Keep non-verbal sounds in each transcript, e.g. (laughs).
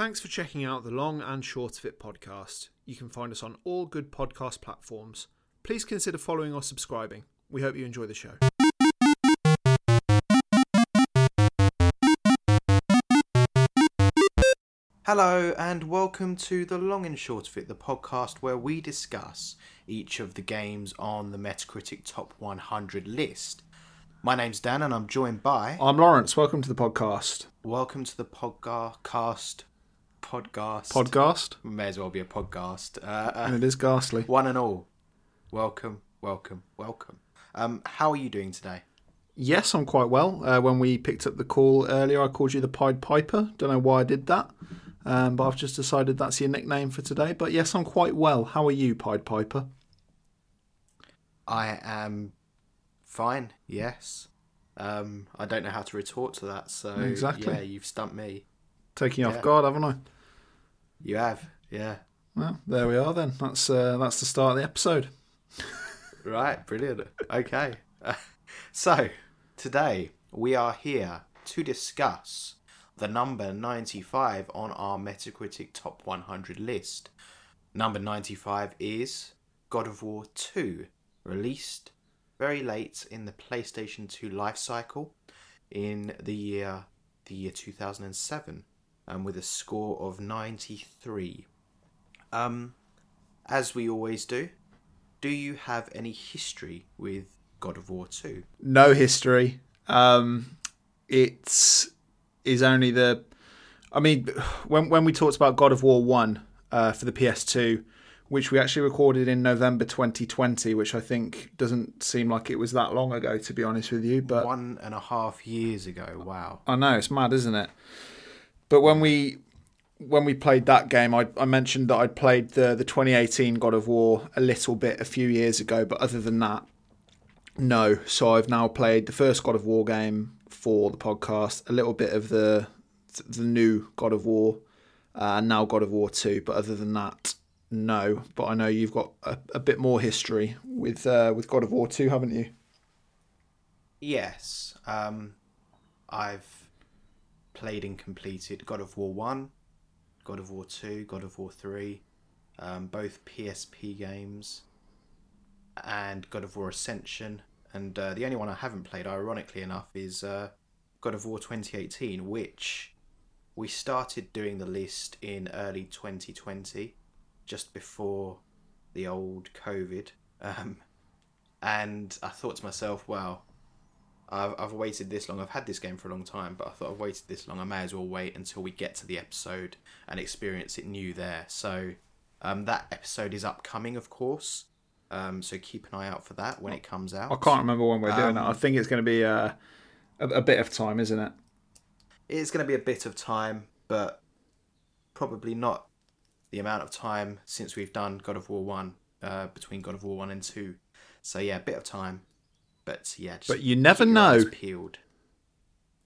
Thanks for checking out the Long and Short of It podcast. You can find us on all good podcast platforms. Please consider following or subscribing. We hope you enjoy the show. Hello, and welcome to the Long and Short of It, the podcast where we discuss each of the games on the Metacritic Top 100 list. My name's Dan, and I'm joined by. I'm Lawrence. Welcome to the podcast. Welcome to the podcast. Podcast. Podcast? May as well be a podcast. Uh, And uh, it is ghastly. one and all, welcome, welcome, welcome. Um, how are you doing today? Yes, I'm quite well. Uh, when we picked up the call earlier, I called you the Pied Piper. Don't know why I did that, um, but I've just decided that's your nickname for today. But yes, I'm quite well. How are you, Pied Piper? I am fine. Yes. Um, I don't know how to retort to that. So Exactly. yeah, you've stumped me. Taking you Yeah. off guard, haven't I? You have. Yeah. Well, there we are then. That's uh, that's the start of the episode. (laughs) Right, brilliant. Okay. (laughs) so, today we are here to discuss the number 95 on our Metacritic Top 100 list. Number 95 is God of War 2, released very late in the PlayStation 2 life cycle in the year the year 2007 and with a score of 93. Um as we always do, do you have any history with God of War 2? No history. Um, it is only the. I mean, when when we talked about God of War One uh, for the PS2, which we actually recorded in November 2020, which I think doesn't seem like it was that long ago, to be honest with you. But One and a half years ago. Wow. I know it's mad, isn't it? But when we when we played that game, I, I mentioned that I'd played the the 2018 God of War a little bit a few years ago, but other than that, no. So I've now played the first God of War game for the podcast, a little bit of the the new God of War, uh, now God of War 2. But other than that, no. But I know you've got a, a bit more history with uh, with God of War 2, haven't you? Yes. Um, I've played and completed God of War 1, God of War 2, God of War 3, um, both PSP games, and God of War Ascension. And uh, the only one I haven't played, ironically enough, is uh, God of War 2018, which we started doing the list in early 2020, just before the old COVID. Um, and I thought to myself, wow, I've, I've waited this long. I've had this game for a long time, but I thought I've waited this long. I may as well wait until we get to the episode and experience it new there. So um, that episode is upcoming, of course. Um, so keep an eye out for that when it comes out. I can't remember when we're doing that. I Um, think it's going to be uh, a, a bit of time, isn't it? It's going to be a bit of time, but probably not the amount of time since we've done God of War One uh, between God of War One and Two. So yeah, a bit of time, but yeah. Just But you never keep your eyes know. Peeled.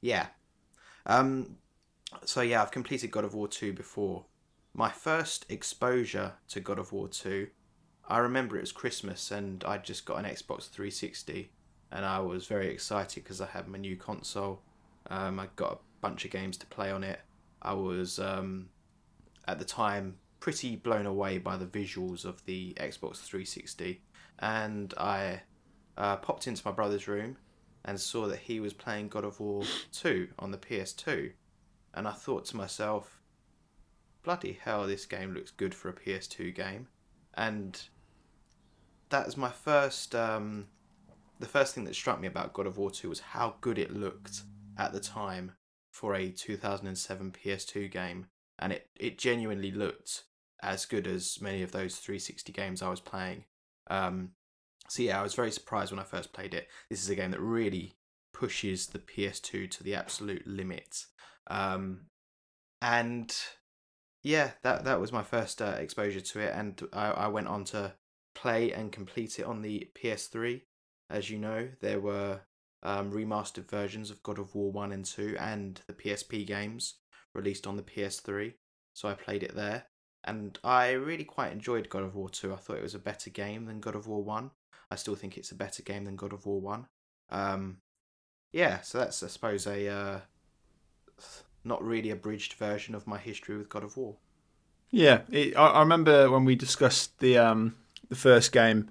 Yeah. Um. So yeah, I've completed God of War Two before. My first exposure to God of War Two, I remember it was Christmas and I'd just got an Xbox 360, and I was very excited because I had my new console. Um, I got a bunch of games to play on it. I was um, at the time pretty blown away by the visuals of the Xbox 360, and I uh, popped into my brother's room and saw that he was playing God of War 2 on the PS2, and I thought to myself, bloody hell, this game looks good for a PS2 game, and that was my first. Um, the first thing that struck me about God of War 2 was how good it looked at the time for a 2007 PS2 game, and it, it genuinely looked as good as many of those 360 games I was playing. Um, so yeah, I was very surprised when I first played it. This is a game that really pushes the PS2 to the absolute limit. Um, and yeah, that that was my first uh, exposure to it, and I, I went on to play and complete it on the PS3. As you know, there were um, remastered versions of God of War 1 and 2 and the PSP games released on the PS3. So I played it there. And I really quite enjoyed God of War 2. I thought it was a better game than God of War 1. I still think it's a better game than God of War 1. Um, yeah, so that's, I suppose, a uh, not really a bridged version of my history with God of War. Yeah, it, I, I remember when we discussed the um, the first game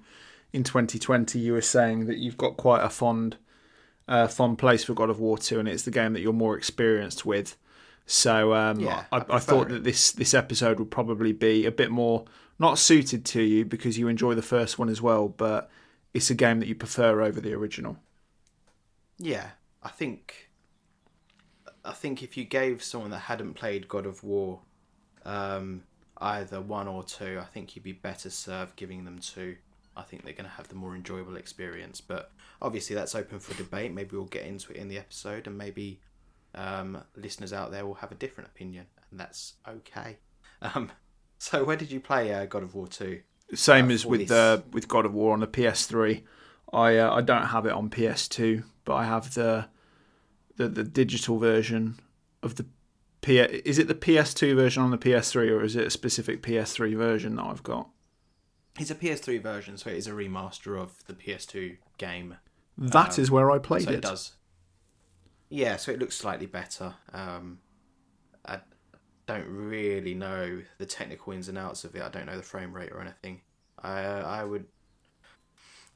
in 2020. You were saying that you've got quite a fond uh, fond place for God of War 2, and it's the game that you're more experienced with. So um, Yeah, I, I I, thought prefer that this this episode would probably be a bit more not suited to you because you enjoy the first one as well, but it's a game that you prefer over the original. Yeah, I think I think if you gave someone that hadn't played God of War um, either one or two, I think you'd be better served giving them two. I think they're going to have the more enjoyable experience. But obviously, that's open for debate. Maybe we'll get into it in the episode, and maybe um, listeners out there will have a different opinion, and that's okay. (laughs) Um, so, where did you play uh, God of War two? Same as with this- uh, with God of War on the PS3. I uh, I don't have it on PS2, but I have the the, the digital version of the P. Is it the PS2 version on the PS3, or is it a specific PS3 version that I've got? It's a PS3 version, so it is a remaster of the PS2 game. That is Um, where I played so it. it does. Yeah, so it looks slightly better. Um, don't really know the technical ins and outs of it. I don't know the frame rate or anything. I I would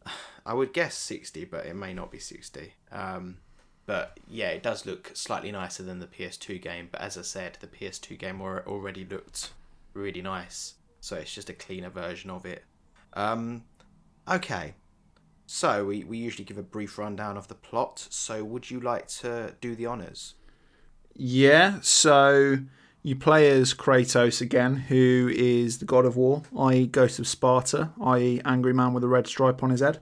(sighs) I would guess sixty, but it may not be sixty. Um, but yeah, it does look slightly nicer than the PS2 game. But as I said, the PS2 game already looked really nice, so it's just a cleaner version of it. Um, okay, so we, we usually give a brief rundown of the plot. So would you like to do the honors? Yeah, so you play as Kratos again, who is the god of war, i.e., Ghost of Sparta, i.e., angry man with a red stripe on his head.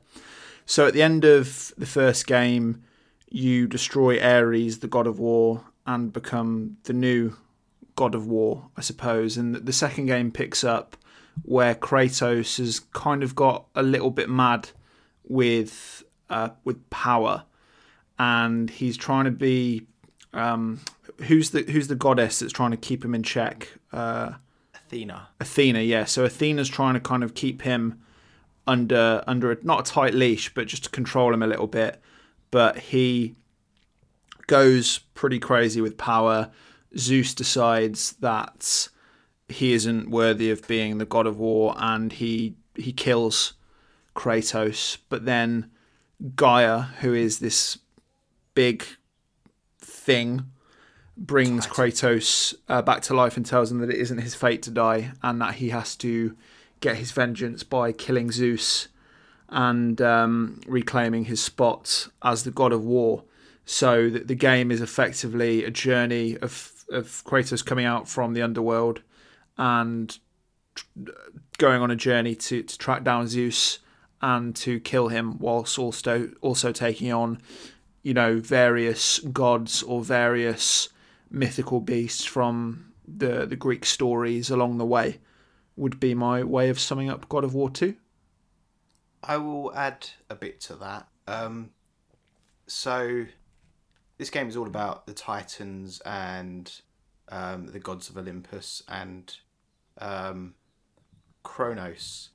So at the end of the first game, you destroy Ares, the god of war, and become the new god of war, I suppose. And the second game picks up where Kratos has kind of got a little bit mad with uh, with power, and he's trying to be um, who's the who's the goddess that's trying to keep him in check? Uh, Athena. Athena, yeah. So Athena's trying to kind of keep him under under a, not a tight leash, but just to control him a little bit. But he goes pretty crazy with power. Zeus decides that he isn't worthy of being the god of war, and he he kills Kratos. But then Gaia, who is this big thing, brings Kratos uh, back to life and tells him that it isn't his fate to die, and that he has to get his vengeance by killing Zeus and um, reclaiming his spot as the god of war. So that the game is effectively a journey of of Kratos coming out from the underworld and tr- going on a journey to, to track down Zeus and to kill him, whilst also also taking on, you know, various gods or various mythical beasts from the the Greek stories along the way. Would be my way of summing up God of War two. I will add a bit to that. Um, so, this game is all about the Titans and um, the gods of Olympus, and um, Kronos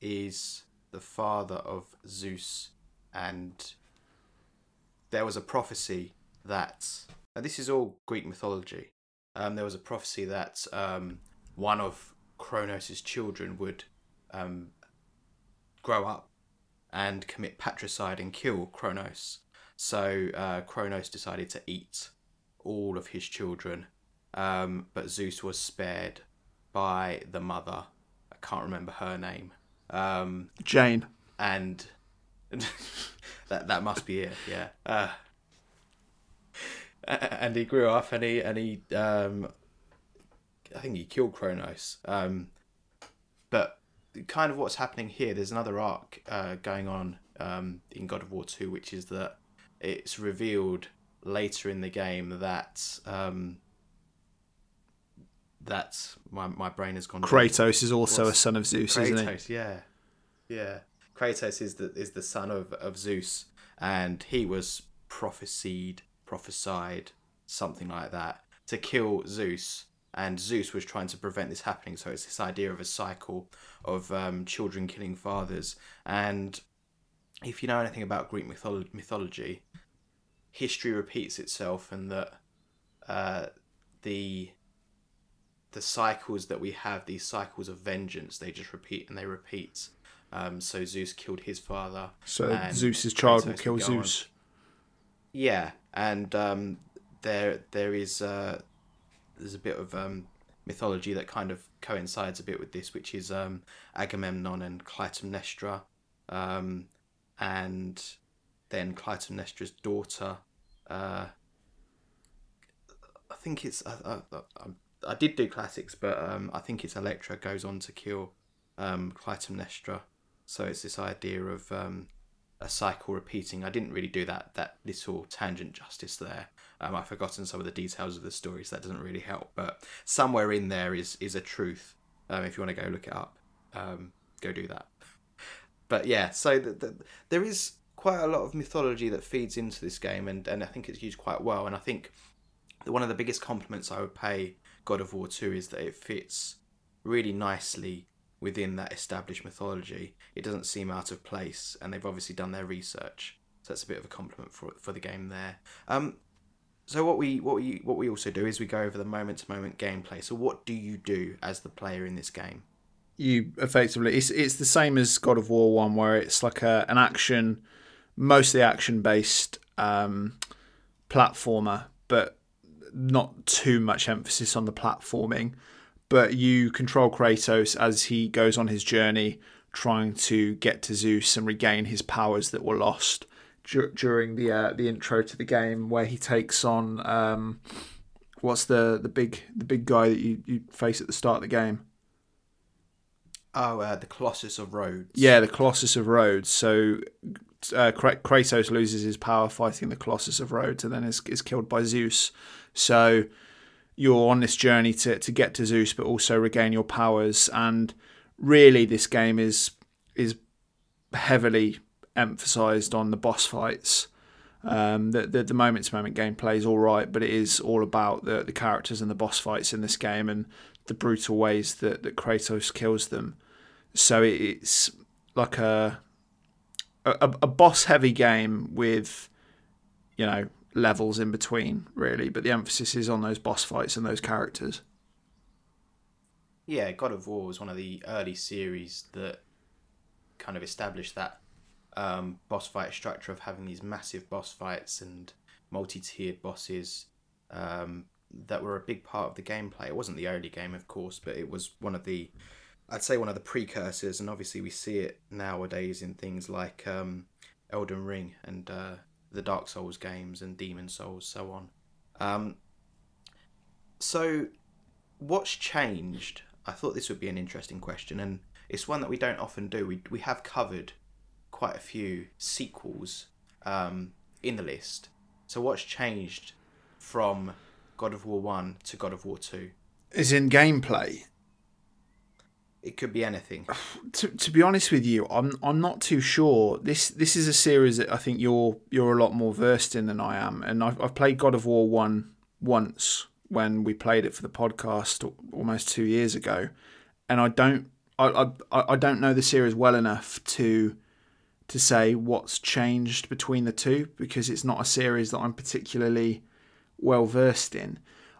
is the father of Zeus, and there was a prophecy that now this is all Greek mythology. Um, there was a prophecy that um, one of Kronos' children would um, grow up and commit patricide and kill Kronos. So uh, Kronos decided to eat all of his children, um, but Zeus was spared by the mother. I can't remember her name. Um, Jane. and (laughs) that that must be it. Yeah. Uh, and he grew up, and he and he um, I think he killed Kronos. Um, but kind of what's happening here, there's another arc uh, going on um, in God of War Two, which is that it's revealed later in the game that um, that my my brain has gone. Kratos is also What's- a son of Zeus, isn't he? Yeah, yeah. Kratos is the is the son of, of Zeus, and he was prophesied, prophesied, something like that, to kill Zeus. And Zeus was trying to prevent this happening. So it's this idea of a cycle of um, children killing fathers. And if you know anything about Greek mytholo- mythology, history repeats itself, and that uh, the the cycles that we have, these cycles of vengeance, they just repeat and they repeat. Um, so Zeus killed his father. So Zeus's child will kill go on. Zeus. Yeah, and um, there there is uh, there's a bit of um, mythology that kind of coincides a bit with this, which is um, Agamemnon and Clytemnestra, um, and then Clytemnestra's daughter. Uh, I think it's I, I, I, did do classics, but um, I think it's Electra goes on to kill um, Clytemnestra. So it's this idea of um, a cycle repeating. I didn't really do that that little tangent justice there. Um, I've forgotten some of the details of the story, so that doesn't really help. But somewhere in there is is a truth. Um, if you want to go look it up, um, go do that. But yeah, so the, the, there is quite a lot of mythology that feeds into this game, and, and I think it's used quite well. And I think one of the biggest compliments I would pay God of War 2 is that it fits really nicely within that established mythology. It doesn't seem out of place, and they've obviously done their research. So that's a bit of a compliment for for the game there. Um, so what we what we what we also do is we go over the moment to moment gameplay. So what do you do as the player in this game? You effectively it's it's the same as God of War one, where it's like a an action, mostly action based um, platformer, but not too much emphasis on the platforming. But you control Kratos as he goes on his journey, trying to get to Zeus and regain his powers that were lost dur- during the uh, the intro to the game, where he takes on um, what's the the big the big guy that you, you face at the start of the game. Oh, uh, the Colossus of Rhodes. Yeah, the Colossus of Rhodes. So uh, Kratos loses his power fighting the Colossus of Rhodes and then is, is killed by Zeus. So you're on this journey to, to get to Zeus, but also regain your powers. And really, this game is is heavily emphasized on the boss fights. Um, the, the the moment to moment gameplay is all right, but it is all about the the characters and the boss fights in this game and the brutal ways that, that Kratos kills them. So it's like a a, a boss heavy game with you know levels in between really but the emphasis is on those boss fights and those characters Yeah, God of War was one of the early series that kind of established that um, boss fight structure of having these massive boss fights and multi-tiered bosses um, that were a big part of the gameplay. It wasn't the only game, of course, but it was one of the, I'd say, one of the precursors. And obviously, we see it nowadays in things like um, Elden Ring and uh, the Dark Souls games and Demon Souls, so on. Um, so, what's changed? I thought this would be an interesting question, and it's one that we don't often do. We we have covered quite a few sequels um, in the list. So what's changed from God of War One to God of War Two? is in gameplay It could be anything. (sighs) to, to be honest with you I'm I'm not too sure this this is a series that I think you're you're a lot more versed in than I am and I've, I've played God of War 1 once when we played it for the podcast almost 2 years ago and I don't I, I, I don't know the series well enough to to say what's changed between the two because it's not a series that I'm particularly well versed in.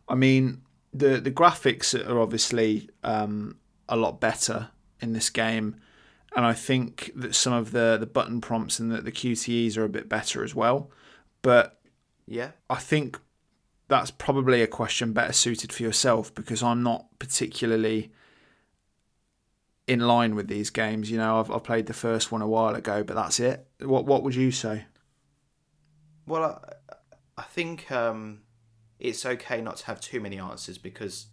I mean, the the graphics are obviously um, a lot better in this game, and I think that some of the the button prompts and the, the QTEs are a bit better as well. But Yeah. I think that's probably a question better suited for yourself because I'm not particularly in line with these games. You know, I've, I played the first one a while ago, but that's it. What What would you say? Well, I, I think um, it's okay not to have too many answers because,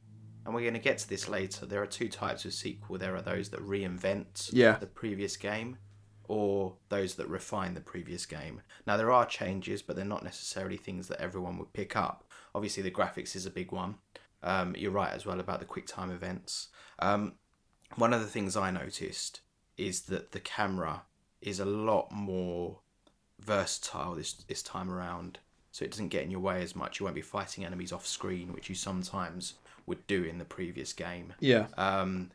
and we're going to get to this later. There are two types of sequel. There are those that reinvent Yeah. the previous game, or those that refine the previous game. Now there are changes, but they're not necessarily things that everyone would pick up. Obviously, the graphics is a big one. Um, you're right as well about the quick time events. Um, one of the things I noticed is that the camera is a lot more versatile this this time around. So it doesn't get in your way as much. You won't be fighting enemies off screen, which you sometimes would do in the previous game. Yeah, Um,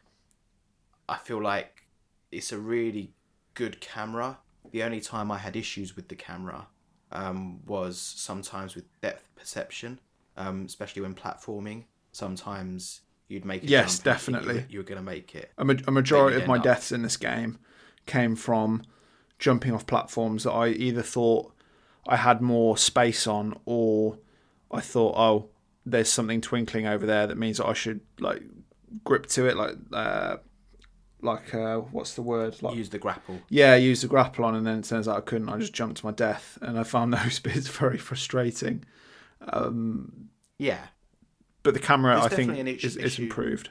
I feel like it's a really good camera. The only time I had issues with the camera um, was sometimes with depth perception. um, especially when platforming. Sometimes you'd make a Yes, definitely. you were, you were going to make it. A, ma- a majority of my up- deaths in this game came from jumping off platforms that I either thought I had more space on, or I thought, oh, there's something twinkling over there that means that I should like grip to it, like uh, like uh, what's the word? Like Use the grapple. yeah, use the grapple on, and then it turns out I couldn't. I just jumped to my death, and I found (laughs) those bits very frustrating. Um, yeah, But the camera, There's I think, definitely an issue- is, is improved.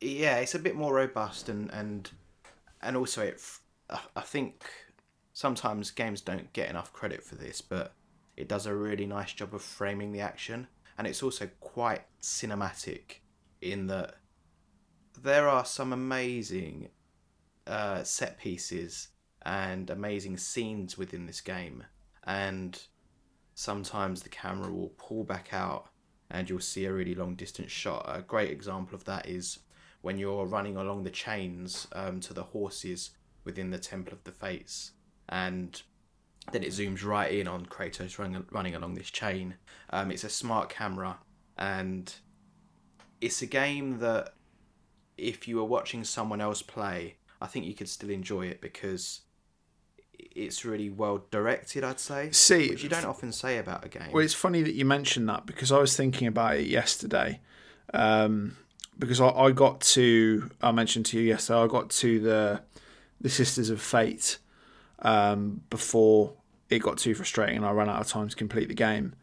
yeah, it's a bit more robust and and and also it. I think sometimes games don't get enough credit for this, but it does a really nice job of framing the action, and it's also quite cinematic in that there are some amazing uh, set pieces and amazing scenes within this game, and sometimes the camera will pull back out and you'll see a really long distance shot. A great example of that is when you're running along the chains um, to the horses within the Temple of the Fates, and then it zooms right in on Kratos running, running along this chain. Um, it's a smart camera, and it's a game that if you were watching someone else play, I think you could still enjoy it because it's really well directed. I'd say, See, which you don't often say about a game. Well, it's funny that you mentioned that because I was thinking about it yesterday. Um, because I, I got to, I mentioned to you yesterday, I got to the the Sisters of Fate um, before it got too frustrating and I ran out of time to complete the game.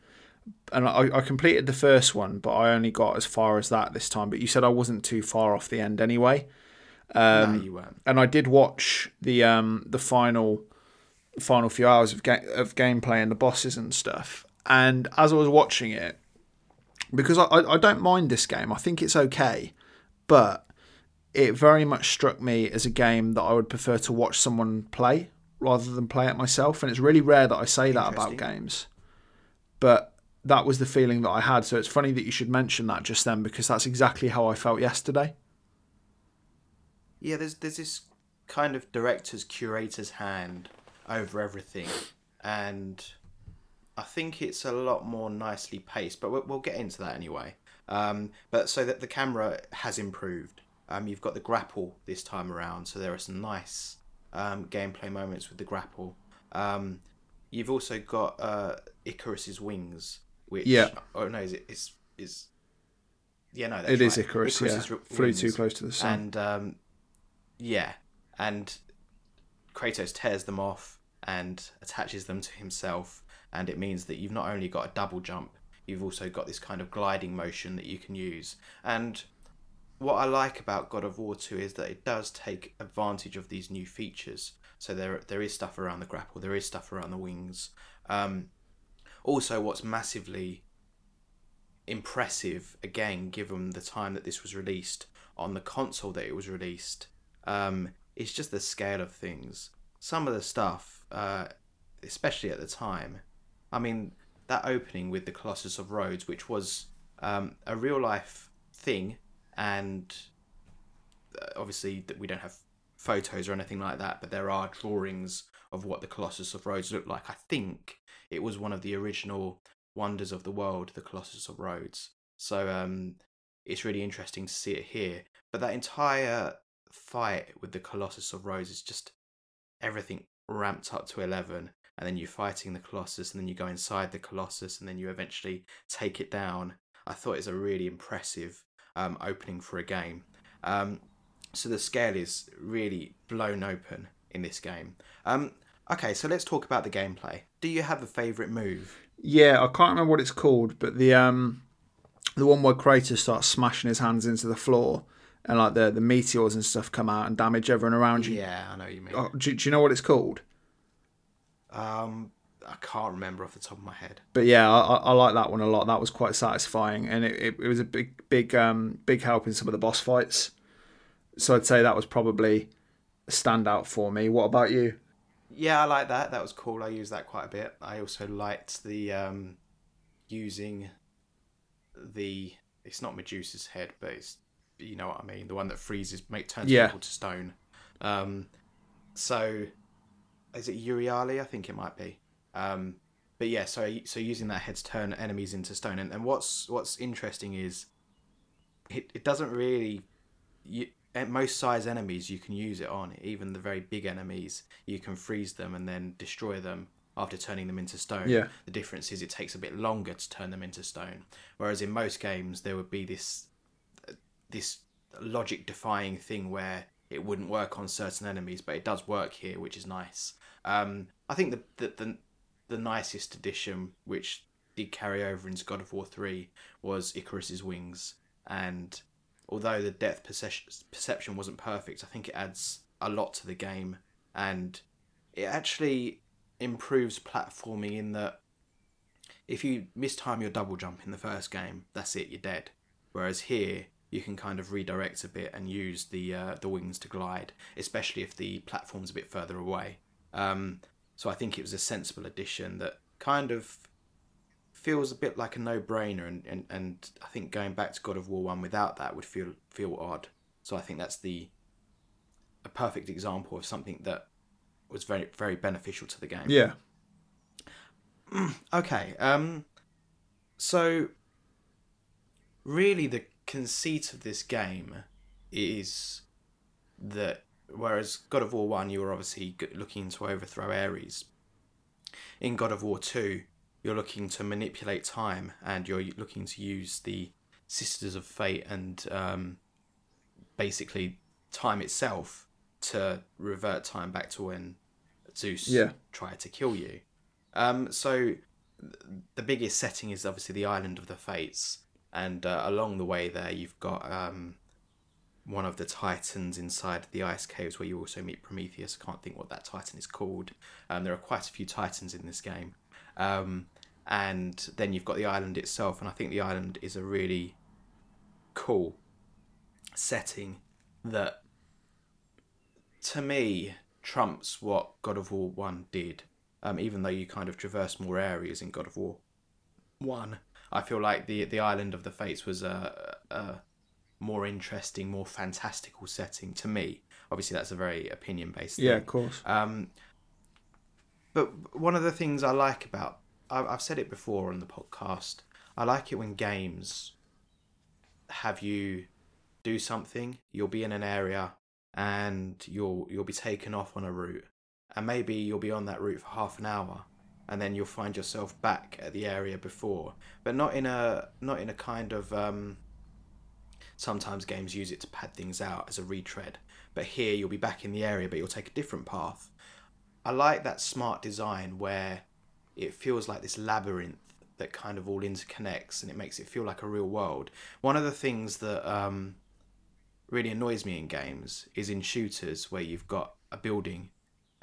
And I, I completed the first one, but I only got as far as that this time. But you said I wasn't too far off the end anyway. no, you weren't. and I did watch the um the final final few hours of ga- of gameplay and the bosses and stuff. And as I was watching it, because I, I I don't mind this game, I think it's okay, but it very much struck me as a game that I would prefer to watch someone play rather than play it myself. And it's really rare that I say that about games, but that was the feeling that I had. So it's funny that you should mention that just then because that's exactly how I felt yesterday. Yeah, there's there's this kind of director's curator's hand over everything, and I think it's a lot more nicely paced. But we'll, we'll get into that anyway. Um, but so that the camera has improved. Um, you've got the grapple this time around, so there are some nice um, gameplay moments with the grapple. Um, you've also got uh, Icarus's wings, which Yeah. oh no, is it is is yeah no that's It is right. Icarus, yeah. Icarus's Flew too close to the sun. And um, yeah, and Kratos tears them off and attaches them to himself, and it means that you've not only got a double jump, you've also got this kind of gliding motion that you can use. And what I like about God of War 2 is that it does take advantage of these new features. So there there is stuff around the grapple, there is stuff around the wings. Um, also, what's massively impressive, again, given the time that this was released on the console that it was released, um, is just the scale of things. Some of the stuff, uh, especially at the time, I mean, that opening with the Colossus of Rhodes, which was um, a real life thing, and uh, obviously that we don't have photos or anything like that, but there are drawings of what the Colossus of Rhodes looked like. I think it was one of the original wonders of the world, the Colossus of Rhodes. So um, it's really interesting to see it here. But that entire fight with the Colossus of Rhodes is just everything ramped up to 11 and then you're fighting the colossus and then you go inside the colossus and then you eventually take it down i thought it was a really impressive um, opening for a game. Um, so the scale is really blown open in this game. Um, okay so let's talk about the gameplay. Do you have a favorite move? Yeah, I can't remember what it's called, but the um the one where Kratos starts smashing his hands into the floor and like the the meteors and stuff come out and damage everyone around you. yeah i know you mean. Oh, do, do you know what it's called? um, i can't remember off the top of my head But yeah, I, I like that one a lot. That was quite satisfying, and it, it, it was a big big um big help in some of the boss fights. So I'd say that was probably a standout for me. What about you? Yeah, I like that. That was cool. I used that quite a bit. I also liked the um, using the. It's not Medusa's head, but it's you know what I mean. The one that freezes, make turns Yeah. people to stone. Um, so, is it Euryale? I think it might be. Um, but yeah, so so using that head to turn enemies into stone, and, and what's what's interesting is it, it doesn't really you, at most size enemies you can use it on. Even the very big enemies you can freeze them and then destroy them after turning them into stone. Yeah. the difference is it takes a bit longer to turn them into stone. Whereas in most games there would be this this logic defying thing where it wouldn't work on certain enemies but it does work here which is nice. Um, i think the, the the the nicest addition which did carry over into god of war 3 was icarus's wings. And although the depth perception wasn't perfect i think it adds a lot to the game. And it actually improves platforming in that if you mistime your double jump in the first game. That's it you're dead. Whereas here you can kind of redirect a bit and use the uh, the wings to glide especially if the platform's a bit further away. Um, so i think it was a sensible addition that kind of feels a bit like a no-brainer and, and, and i think going back to god of war 1 without that would feel feel odd so i think that's the a perfect example of something that was very very beneficial to the game Yeah. (clears throat) Okay. Um. So, really, the conceit of this game is that whereas God of War One, you were obviously looking to overthrow Ares. In God of War Two, you're looking to manipulate time, and you're looking to use the Sisters of Fate and um, basically time itself to revert time back to when Zeus Yeah. tried to kill you. Um, so th- the biggest setting is obviously the island of the Fates, and uh, along the way there you've got um, one of the titans inside the ice caves where you also meet Prometheus. I can't think what that titan is called. Um, there are quite a few titans in this game, um, and then you've got the island itself, and I think the island is a really cool setting that to me trumps what God of War 1 did. Um, even though you kind of traverse more areas in God of War 1, I feel like the the island of the Fates was a, a more interesting, more fantastical setting to me. Obviously, that's a very opinion based thing. Yeah, thing. of course. Um, but one of the things I like about I've said it before on the podcast. I like it when games have you do something. You'll be in an area and you'll you'll be taken off on a route, and maybe you'll be on that route for half an hour, and then you'll find yourself back at the area before, but not in a not in a kind of um, sometimes games use it to pad things out as a retread. But here you'll be back in the area, but you'll take a different path. I like that smart design where it feels like this labyrinth that kind of all interconnects and it makes it feel like a real world. One of the things that um, really annoys me in games is in shooters where you've got a building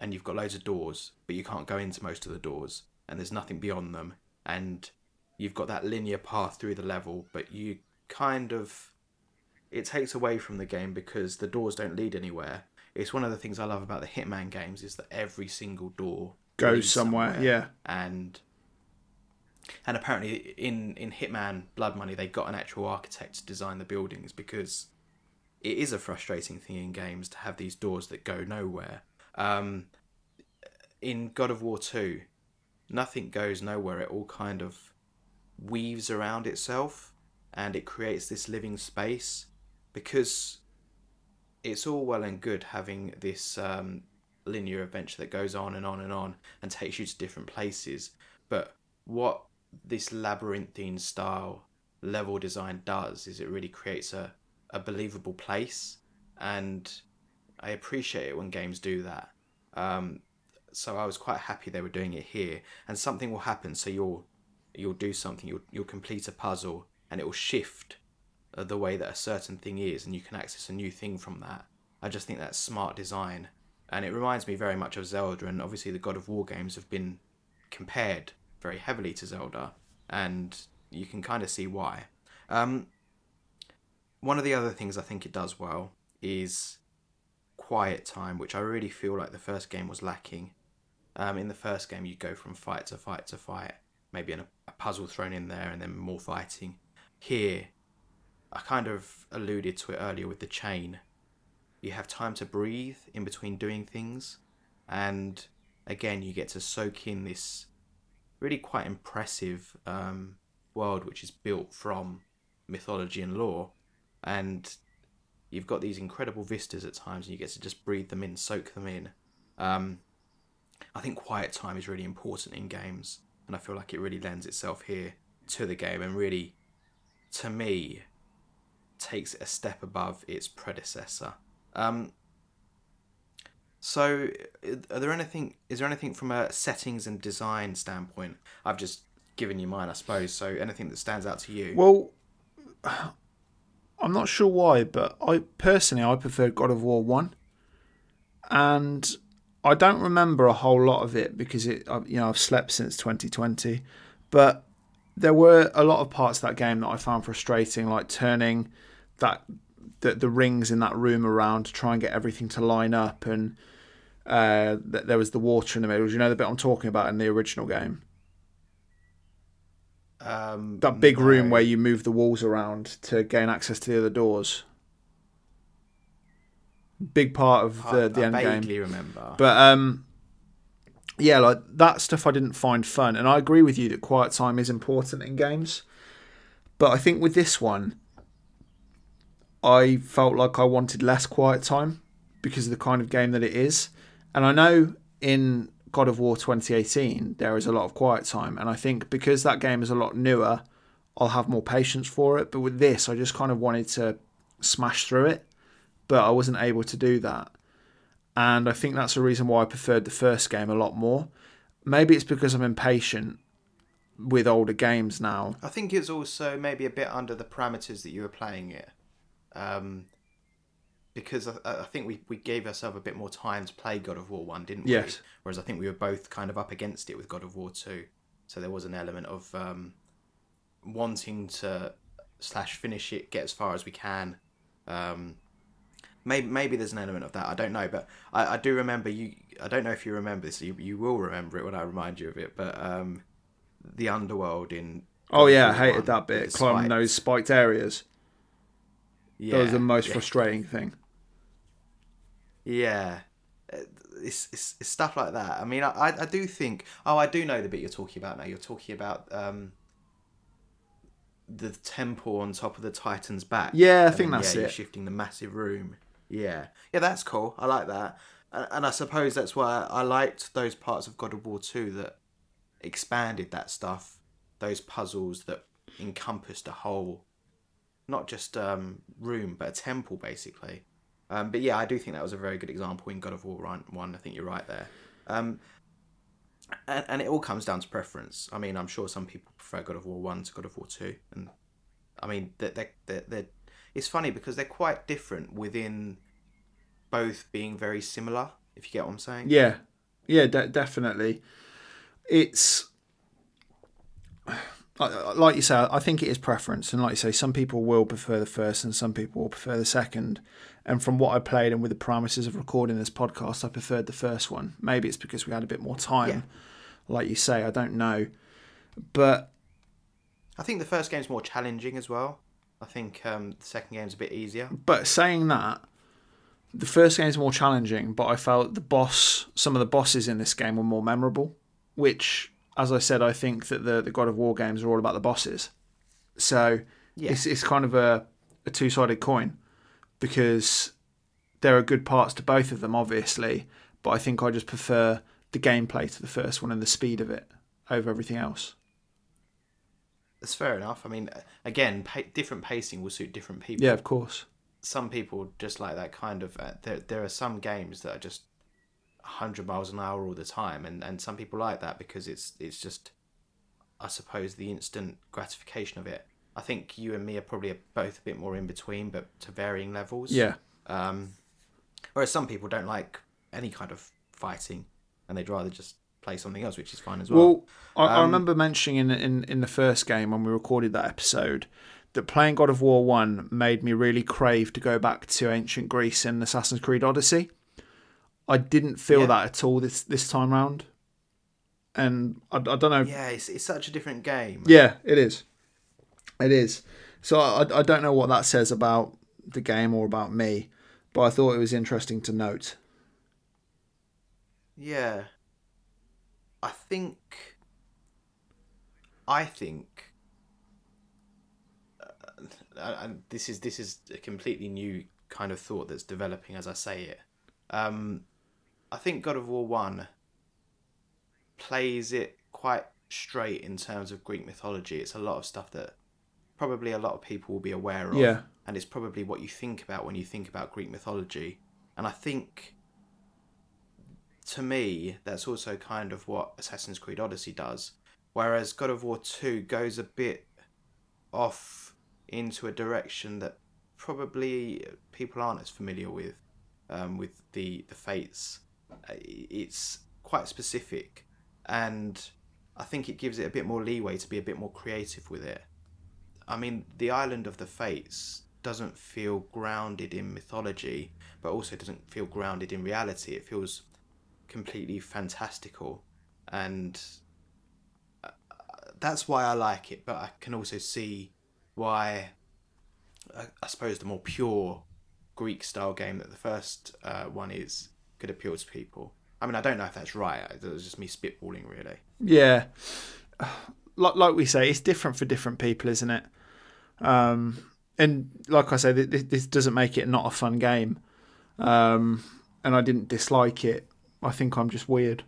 and you've got loads of doors, but you can't go into most of the doors and there's nothing beyond them. And you've got that linear path through the level, but you kind of. It takes away from the game because the doors don't lead anywhere. It's one of the things I love about the Hitman games is that every single door Goes leads somewhere. Yeah. and and apparently in in Hitman Blood Money they got an actual architect to design the buildings because it is a frustrating thing in games to have these doors that go nowhere. Um, in God of War Two, nothing goes nowhere. It all kind of weaves around itself, and it creates this living space because it's all well and good having this um, linear adventure that goes on and on and on and takes you to different places. But what this labyrinthine style level design does is it really creates a, a believable place. And I appreciate it when games do that. Um, so I was quite happy they were doing it here. And something will happen. So you'll you'll do something. You'll you'll complete a puzzle, and it will shift the way that a certain thing is, and you can access a new thing from that. I just think that's smart design, and it reminds me very much of Zelda. And obviously, the God of War games have been compared very heavily to Zelda, and you can kind of see why. Um, one of the other things I think it does well is quiet time, which I really feel like the first game was lacking. Um, in the first game, you go from fight to fight to fight, maybe a puzzle thrown in there, and then more fighting. Here, I kind of alluded to it earlier with the chain. You have time to breathe in between doing things, and again, you get to soak in this really quite impressive um, world which is built from mythology and lore, and you've got these incredible vistas at times, and you get to just breathe them in, soak them in. Um, I think quiet time is really important in games, and I feel like it really lends itself here to the game, and really, to me, takes it a step above its predecessor. Um, so, are there anything? Is there anything from a settings and design standpoint? I've just given you mine, I suppose. So, anything that stands out to you? Well, I'm not sure why, but I personally I prefer God of War One, and I don't remember a whole lot of it because it you know I've slept since 2020, but there were a lot of parts of that game that I found frustrating, like turning that the, the rings in that room around to try and get everything to line up, and uh, there was the water in the middle. Do you know the bit I'm talking about in the original game? Um, that big no. room where you move the walls around to gain access to the other doors. Big part of the, I, the I end game. vaguely remember. But um, yeah, like that stuff I didn't find fun, and I agree with you that quiet time is important in games. But I think with this one, I felt like I wanted less quiet time because of the kind of game that it is. And I know in God of War 2018 there is a lot of quiet time, and I think because that game is a lot newer, I'll have more patience for it. But with this, I just kind of wanted to smash through it, but I wasn't able to do that. And I think that's the reason why I preferred the first game a lot more. Maybe it's because I'm impatient with older games now. I think it's also maybe a bit under the parameters that you were playing it. Um, because I, I think we, we gave ourselves a bit more time to play God of War 1, didn't we? Yes. Whereas I think we were both kind of up against it with God of War 2. So there was an element of um, wanting to slash finish it, get as far as we can. Um, maybe maybe there's an element of that. I don't know, but I, I do remember you. I don't know if you remember this. You, you will remember it when I remind you of it. But um, the underworld in Oh yeah, I God of War hated 1 that bit. Climbing those spiked areas. Yeah, that was the most yeah. frustrating thing. Yeah. It's, it's, it's stuff like that. I mean, I, I do think. Oh, I do know the bit you're talking about now. You're talking about um, the temple on top of the Titan's back. Yeah, I And think then, that's yeah, it. shifting the massive room. Yeah, yeah, that's cool. I like that, and, and I suppose that's why I liked those parts of God of War Two that expanded that stuff, those puzzles that encompassed a whole, not just um, room but a temple basically. Um, but yeah, I do think that was a very good example in God of War One. I think you're right there. Um, and, and it all comes down to preference. I mean, I'm sure some people prefer God of War One to God of War Two, and I mean, they're, they're, they're, they're, it's funny because they're quite different within both being very similar. If you get what I'm saying. Yeah, yeah, de- definitely. It's like- you say. I think it is preference, and like you say, some people will prefer the first, and some people will prefer the second. And from what I played, and with the parameters of recording this podcast, I preferred the first one. Maybe it's because we had a bit more time. Yeah. Like you say, I don't know, but I think the first game's more challenging as well. I think um, the second game's a bit easier. But saying that, the first game is more challenging, but I felt the boss, some of the bosses in this game were more memorable. Which, as I said, I think that the the God of War games are all about the bosses. So Yeah. it's it's kind of a, a two sided coin because there are good parts to both of them, obviously. But I think I just prefer the gameplay to the first one and the speed of it over everything else. That's fair enough. I mean, again, pa- different pacing will suit different people. Yeah, of course. Some people just like that kind of. Uh, there, there are some games that are just 100 miles an hour all the time, and, and some people like that because it's it's just, I suppose, the instant gratification of it. I think you and me are probably both a bit more in between, but to varying levels. Yeah. Um, whereas some people don't like any kind of fighting, and they'd rather just play something else, which is fine as well. Well, I, I Um, remember mentioning in, in in the first game when we recorded that episode that playing God of War One made me really crave to go back to ancient Greece in Assassin's Creed Odyssey. I didn't feel Yeah. that at all this this time round, and I, I don't know. yeah, it's, it's such a different game. Yeah, it is. It is. So I, I don't know what that says about the game or about me, but I thought it was interesting to note. Yeah. I think I think, uh, and this is this is a completely new kind of thought that's developing as I say it. Um, I think God of War One plays it quite straight in terms of Greek mythology. It's a lot of stuff that probably a lot of people will be aware of, Yeah. and it's probably what you think about when you think about Greek mythology. And I think, to me, that's also kind of what Assassin's Creed Odyssey does. Whereas God of War 2 goes a bit off into a direction that probably people aren't as familiar with, um, with the, the fates. Uh, It's quite specific, and I think it gives it a bit more leeway to be a bit more creative with it. I mean, the Island of the Fates doesn't feel grounded in mythology, but also doesn't feel grounded in reality. It feels completely fantastical, and uh, that's why I like it. But I can also see why, I, I suppose, the more pure Greek style game that the first uh, one is could appeal to people. I mean, I don't know if that's right. It was just me spitballing, really. Yeah, like like we say, it's different for different people, isn't it? Um, and like I say, th- th- this doesn't make it not a fun game. Um, and I didn't dislike it. I think I'm just weird.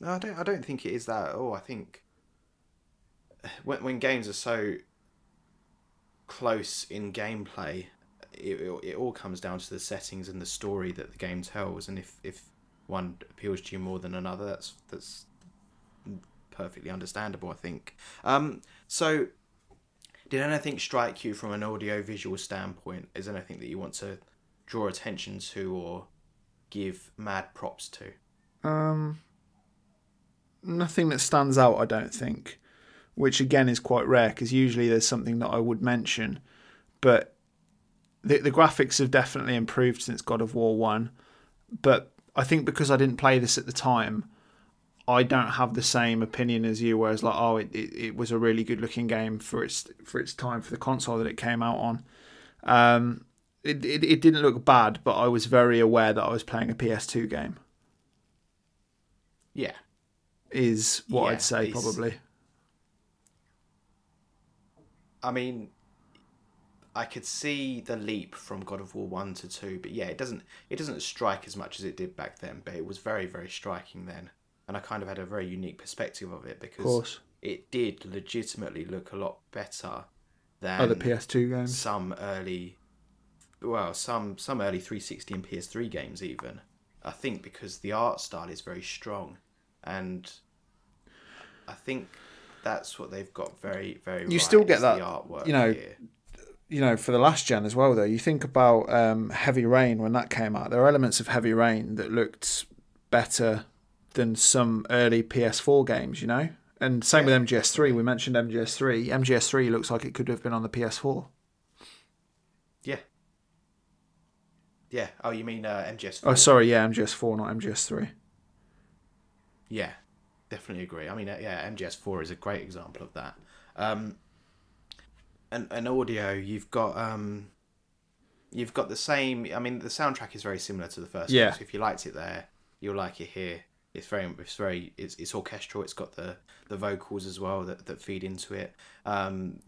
No, I don't. I don't think it is that Oh. I think when when games are so close in gameplay, it, it, all comes down to the settings and the story that the game tells. And if, if one appeals to you more than another, that's that's perfectly understandable. I think. Um. So, did anything strike you from an audio visual standpoint? Is anything that you want to draw attention to or give mad props to? Um, nothing that stands out, I don't think. Which again is quite rare because usually there's something that I would mention, but the the graphics have definitely improved since God of War One. But I think because I didn't play this at the time, I don't have the same opinion as you. Whereas like, oh, it, it, it was a really good looking game for its for its time for the console that it came out on. Um, it, it it didn't look bad, but I was very aware that I was playing a PS2 game. Yeah. Is what Yeah, I'd say probably. I mean, I could see the leap from God of War one to two, but yeah, it doesn't it doesn't strike as much as it did back then. But it was very very striking then, and I kind of had a very unique perspective of it because course, it did legitimately look a lot better than other PS2 games. some early, well, some some early 360 and PS3 games even. I think because the art style is very strong, and I think that's what they've got very very. You right, still get that, artwork you know, here. You know, for the last gen as well, though, you think about um, Heavy Rain when that came out. There are elements of Heavy Rain that looked better than some early PS4 games, you know. And same Yeah, with MGS3. We mentioned MGS3. MGS3 looks like it could have been on the PS4. Yeah. Yeah. Oh, you mean uh, MGS? Oh, sorry, yeah, MGS4, not MGS3. Yeah, definitely agree. I mean, uh, yeah, MGS4 is a great example of that. Um, and and audio, you've got um, you've got the same. I mean, the soundtrack is very similar to the first. Yeah. One, so if you liked it there, you'll like it here. It's very, it's very, it's, it's orchestral. It's got the the vocals as well that that feed into it. Um,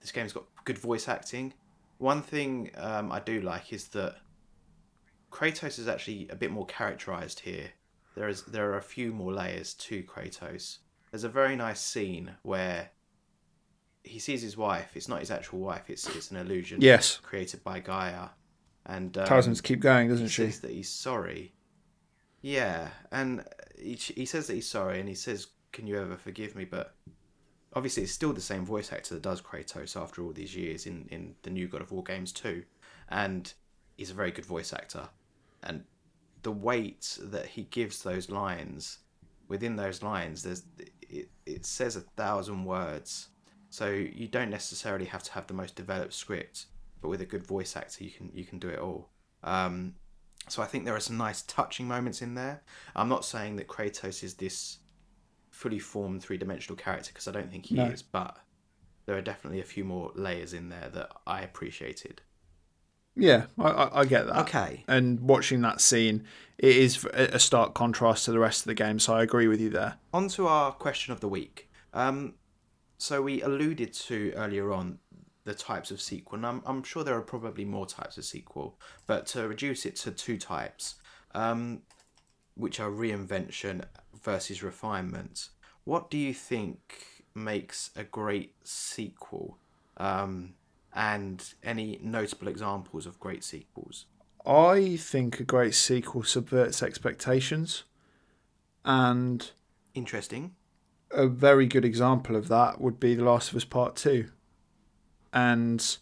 this game's got good voice acting. One thing um, I do like is that Kratos is actually a bit more characterized here. There is there are a few more layers to Kratos. There's a very nice scene where he sees his wife. It's not his actual wife. It's it's an illusion Yes. created by Gaia, and um, Tells him to keep going, doesn't she? He says that he's sorry. Yeah, and he, he says that he's sorry, and he says, "Can you ever forgive me?" But obviously, it's still the same voice actor that does Kratos after all these years in in the new God of War games too, and he's a very good voice actor, and the weight that he gives those lines within those lines, there's it, it says a thousand words, so you don't necessarily have to have the most developed script, but with a good voice actor, you can you can do it all. Um, so I think there are some nice touching moments in there. I'm not saying that Kratos is this fully formed three dimensional character because I don't think he No. is, but there are definitely a few more layers in there that I appreciated. Yeah, I, I, get that. Okay. And watching that scene, it is a a stark contrast to the rest of the game. So I agree with you there. On to our question of the week. Um, so we alluded to earlier on the types of sequel, and I'm, I'm sure there are probably more types of sequel, but to reduce it to two types, um, which are reinvention versus refinement, what do you think makes a great sequel? Um, and any notable examples of great sequels? I think a great sequel subverts expectations, and Interesting. A very good example of that would be The Last of Us Part 2. And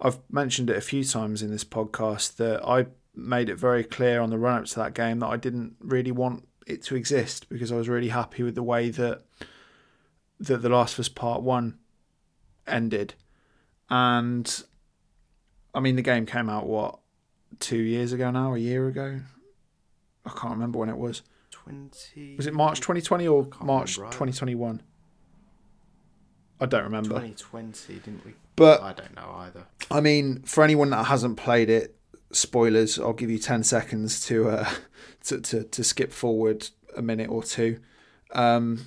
I've mentioned it a few times in this podcast that I made it very clear on the run up to that game that I didn't really want it to exist because I was really happy with the way that that The Last of Us Part 1 ended. And I mean the game came out what 2 years ago now, a year ago. I can't remember when it was. 20. Was it March 2020 or March remember 2021? I don't remember. 2020, didn't we? But I don't know either. I mean, for anyone that hasn't played it, spoilers. I'll give you 10 seconds to uh, (laughs) to, to to skip forward a minute or two. Um,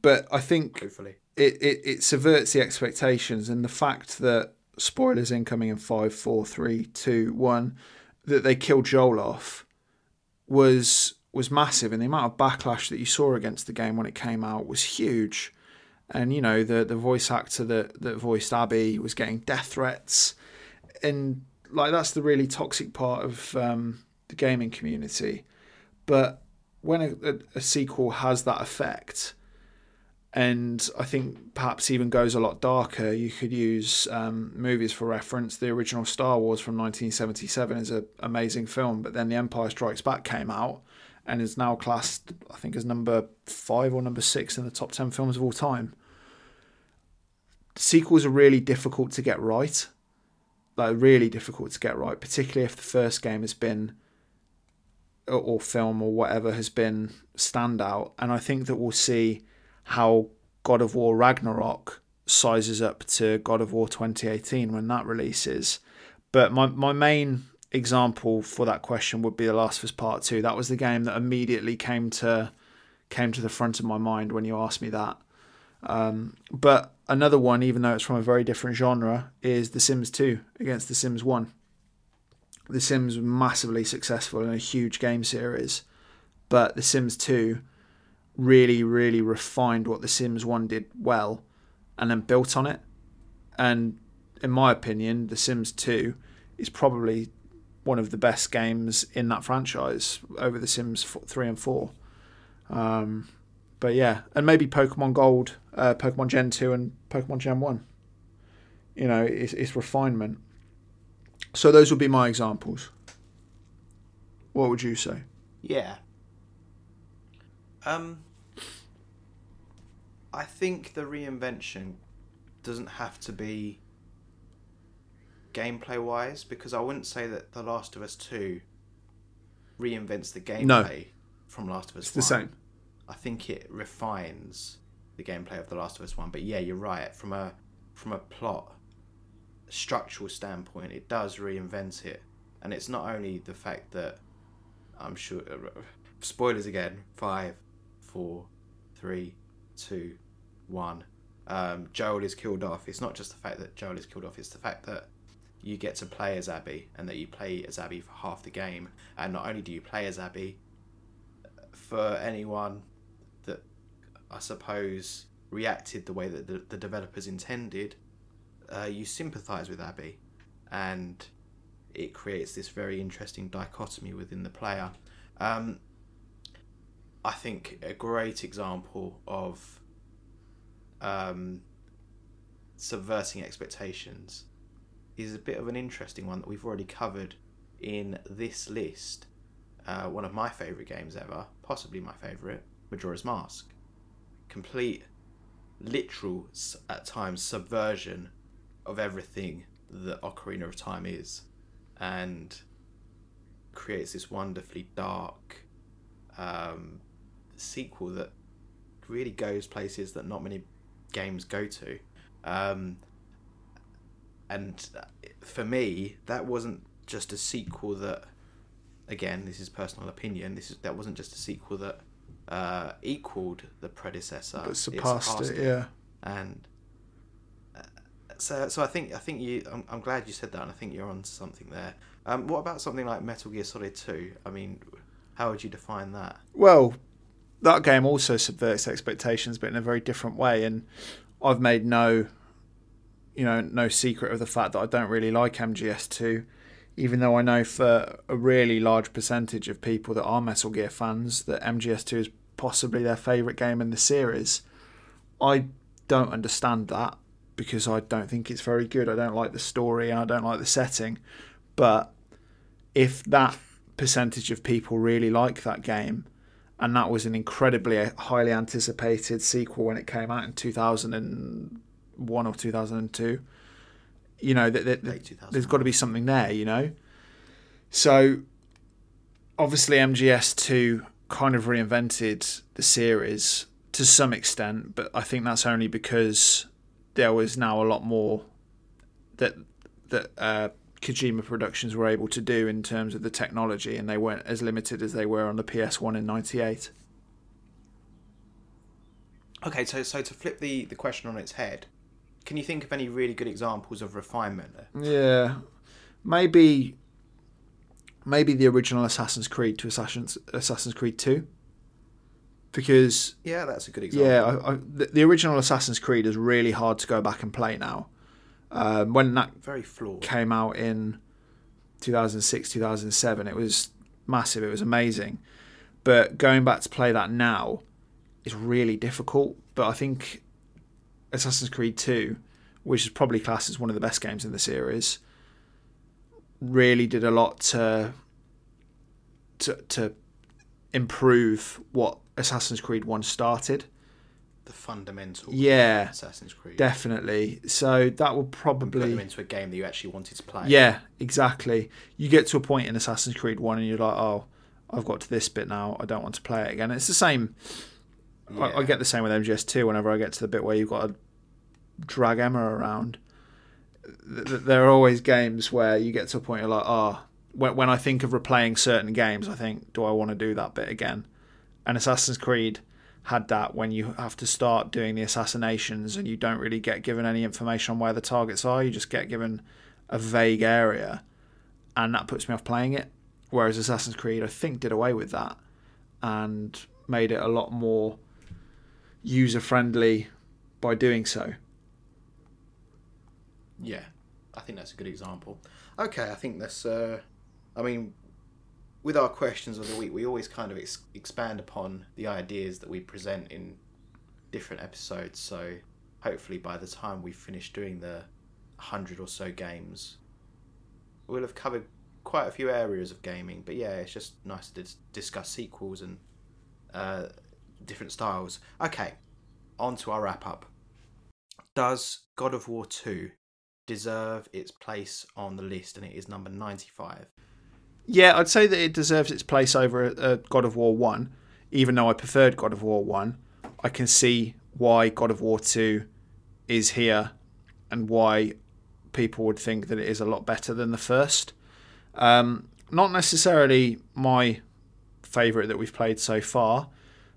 but I think Hopefully. it, it, it subverts the expectations and the fact that spoilers incoming in five, four, three, two, one, that they killed Joel off was was massive, and the amount of backlash that you saw against the game when it came out was huge. And you know the the voice actor that that voiced Abby was getting death threats, and like that's the really toxic part of um, the gaming community. But when a, a, a sequel has that effect, and I think perhaps even goes a lot darker. You could use um, movies for reference. The original Star Wars from 1977 is an amazing film, but then The Empire Strikes Back came out and is now classed, I think, as number five or number six in the top 10 films of all time. Sequels are really difficult to get right. Like, really difficult to get right, particularly if the first game has been or- film or whatever has been standout. And I think that we'll see how God of War Ragnarok sizes up to God of War 2018 when that releases. But my, my main example for that question would be The Last of Us Part 2. That was the game that immediately came to came to the front of my mind when you asked me that. Um, but another one, even though it's from a very different genre, is The Sims 2 against The Sims 1. The Sims were massively successful in a huge game series, but The Sims 2 really, really refined what The Sims 1 did well and then built on it. And in my opinion, The Sims 2 is probably one of the best games in that franchise over The Sims 3 and 4. Um, but yeah, and maybe Pokemon Gold, uh, Pokemon Gen 2 and Pokemon Gen 1. You know, it's, it's refinement. So those would be my examples. What would you say? Yeah. Um, I think the reinvention doesn't have to be gameplay wise because I wouldn't say that The Last of Us 2 reinvents the gameplay No. from Last of Us It's the same. I think it refines the gameplay of The Last of Us 1. But yeah, you're right. From a from a plot structural standpoint, it does reinvent it. And it's not only the fact that I'm sure spoilers again, five, four, three, two, one. Um, Joel is killed off. It's not just the fact that Joel is killed off, it's the fact that you get to play as Abby and that you play as Abby for half the game. And not only do you play as Abby, for anyone that I suppose reacted the way that the, the developers intended, uh, you sympathise with Abby, and it creates this very interesting dichotomy within the player. Um, I think a great example of um, subverting expectations is a bit of an interesting one that we've already covered in this list. Uh, one of my favourite games ever, possibly my favourite, Majora's Mask. Complete, literal, at times, subversion of everything that Ocarina of Time is, and creates this wonderfully dark um, sequel that really goes places that not many games go to. Um, and for me, that wasn't just a sequel that. Again, this is personal opinion. This is that wasn't just a sequel that uh, equaled the predecessor. But surpassed, it, yeah. And uh, so, so I think I think you. I'm, I'm glad you said that, and I think you're on something there. Um, what about something like Metal Gear Solid Two? I mean, how would you define that? Well, that game also subverts expectations, but in a very different way. And I've made no, you know, no secret of the fact that I don't really like MGS2, even though I know for a really large percentage of people that are Metal Gear fans that MGS2 is possibly their favourite game in the series. I don't understand that because I don't think it's very good. I don't like the story and I don't like the setting. But if that percentage of people really like that game, and that was an incredibly highly anticipated sequel when it came out in 2001 or 2002. You know, that, there's got to be something there, you know? So, obviously, MGS2 kind of reinvented the series to some extent, but I think that's only because there was now a lot more that that uh, Kojima Productions were able to do in terms of the technology, and they weren't as limited as they were on the PS1 in '98. Okay, so so to flip the the question on its head, can you think of any really good examples of refinement? Yeah, maybe maybe the original Assassin's Creed to Assassin's Assassin's Creed Two. Because yeah, that's a good example. Yeah, I, I, the, the original Assassin's Creed is really hard to go back and play now um, when that very flawed came out in 2006, 2007, it was massive. It was amazing. But going back to play that now is really difficult. But I think Assassin's Creed 2, which is probably classed as one of the best games in the series, really did a lot to to, to improve what Assassin's Creed 1 started the fundamental yeah Assassin's Creed. Definitely. So that will probably put them into a game that you actually wanted to play. Yeah, exactly. You get to a point in Assassin's Creed One, and you're like, oh, I've got to this bit now. I don't want to play it again. It's the same. Yeah. I, I, get the same with MGS2. Whenever I get to the bit where you've got to drag Emma around, there are always games where you get to a point you're like, oh, when, when I think of replaying certain games, I think, do I want to do that bit again? And Assassin's Creed had that when you have to start doing the assassinations and you don't really get given any information on where the targets are. You just get given a vague area, and that puts me off playing it. Whereas Assassin's Creed, I think, did away with that and made it a lot more user friendly by doing so. Yeah, I think that's a good example. Okay, I think that's. Uh, I mean, with our questions of the week, we always kind of ex- expand upon the ideas that we present in different episodes. So hopefully, by the time we finish doing the hundred or so games, we'll have covered quite a few areas of gaming. But yeah, it's just nice to discuss sequels and uh, different styles. Okay, on to our wrap up. Does God of War 2 deserve its place on the list? And it is number 95. Yeah, I'd say that it deserves its place over uh, God of War 1, even though I preferred God of War 1. I can see why God of War 2 is here and why people would think that it is a lot better than the first. Um, not necessarily my favourite that we've played so far,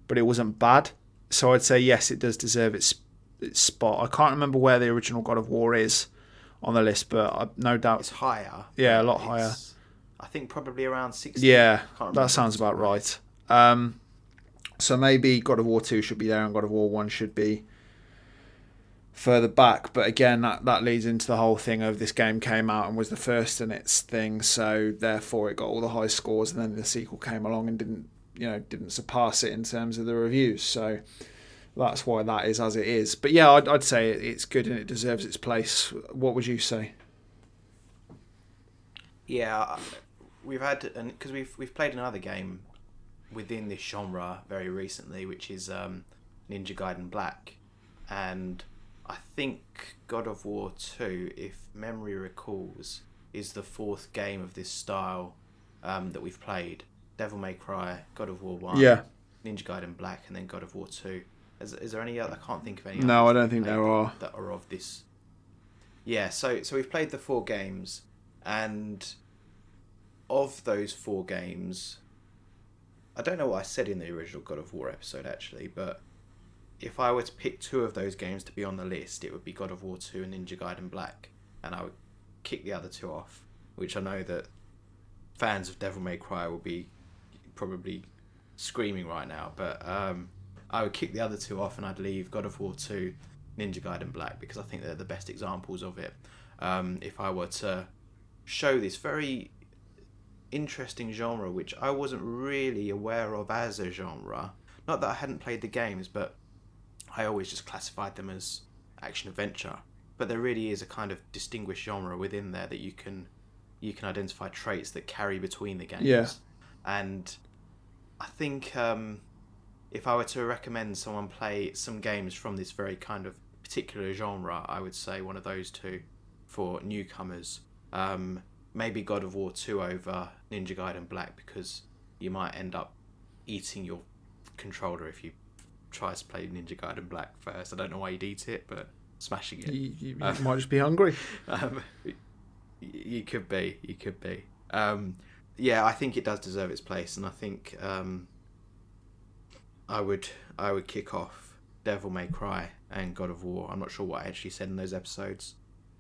but it wasn't bad. So I'd say yes, it does deserve its, its spot. I can't remember where the original God of War is on the list, but I, no doubt it's higher. Yeah, a lot higher. I think probably around 60. Yeah, that sounds about right. Um, so maybe God of War 2 should be there and God of War 1 should be further back. But again, that, that leads into the whole thing of this game came out and was the first in its thing, so therefore it got all the high scores, and then the sequel came along and didn't, you know, didn't surpass it in terms of the reviews. So that's why that is as it is. But yeah, I'd, I'd say it's good and it deserves its place. What would you say? Yeah, we've had and because we've we've played another game within this genre very recently, which is um, Ninja Gaiden Black, and I think God of War Two, if memory recalls, is the fourth game of this style um, that we've played. Devil May Cry, God of War One, yeah, Ninja Gaiden Black, and then God of War Two. Is, is there any other? I can't think of any. No, I don't think there are that are of this Yeah, so so we've played the four games, and of those four games, I don't know what I said in the original God of War episode actually, but if I were to pick two of those games to be on the list, it would be God of War Two and Ninja Gaiden Black, and I would kick the other two off, which I know that fans of Devil May Cry will be probably screaming right now, but um, I would kick the other two off and I'd leave God of War 2, Ninja Gaiden Black because I think they're the best examples of it. Um, if I were to show this very interesting genre, which I wasn't really aware of as a genre, not that I hadn't played the games, but I always just classified them as action adventure. But there really is a kind of distinguished genre within there that you can you can identify traits that carry between the games. Yeah. And I think um, if I were to recommend someone play some games from this very kind of particular genre, I would say one of those two for newcomers. Um, maybe God of War 2 over Ninja Gaiden Black because you might end up eating your controller if you try to play Ninja Gaiden Black first. I don't know why you'd eat it, but smashing it. You, you, you Um, might just be hungry. (laughs) Um, you could be, you could be. Um, yeah, I think it does deserve its place, and I think um, I would, I would kick off Devil May Cry and God of War. I'm not sure what I actually said in those episodes,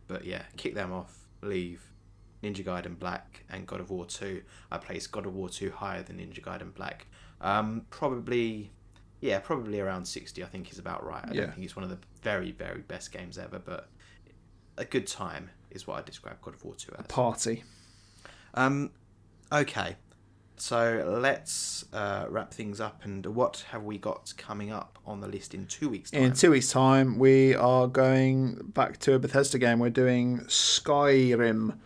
but yeah, kick them off. Leave Ninja Gaiden Black and God of War 2. I place God of War 2 higher than Ninja Gaiden Black. Um, probably, yeah, probably around 60. I think is about right. I Yeah. don't think it's one of the very, very best games ever, but a good time is what I describe God of War 2 as. Party. Um, okay, so let's uh, wrap things up. And what have we got coming up on the list in two weeks' time? In two weeks' time, we are going back to a Bethesda game. We're doing Skyrim,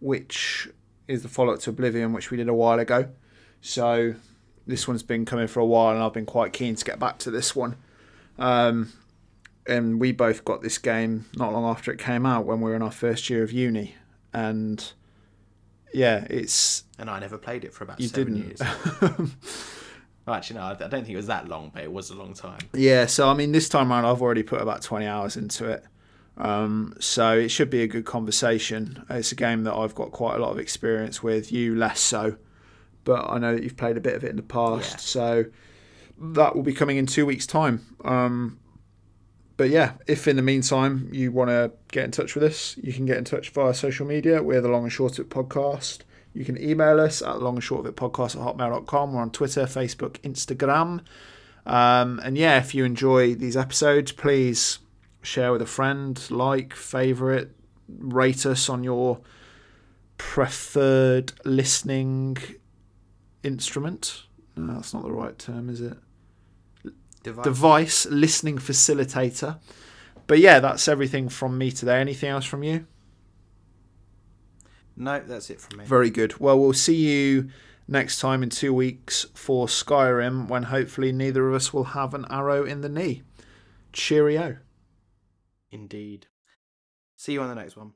which is the follow up to Oblivion, which we did a while ago. So this one's been coming for a while, and I've been quite keen to get back to this one. Um, and we both got this game not long after it came out when we were in our first year of uni. And yeah, it's and I never played it for about you 7 didn't. years. (laughs) Well, actually, no, I don't think it was that long, but it was a long time. Yeah, so I mean, this time around, I've already put about 20 hours into it. Um, so it should be a good conversation. It's a game that I've got quite a lot of experience with, you less so. But I know that you've played a bit of it in the past. Yeah. So that will be coming in two weeks' time. Um, but yeah, if in the meantime you want to get in touch with us, you can get in touch via social media. We're the Long and Short of It podcast. You can email us at long and short of it podcast at hotmail.com. We're on Twitter, Facebook, Instagram. Um, and yeah, if you enjoy these episodes, please share with a friend, like, favourite, rate us on your preferred listening instrument. No, that's not the right term, is it? Device. Device, listening facilitator. But yeah, that's everything from me today. Anything else from you? no, that's it from me. Very good. Well, we'll see you next time in two weeks for Skyrim when hopefully neither of us will have an arrow in the knee. Cheerio. Indeed. See you on the next one.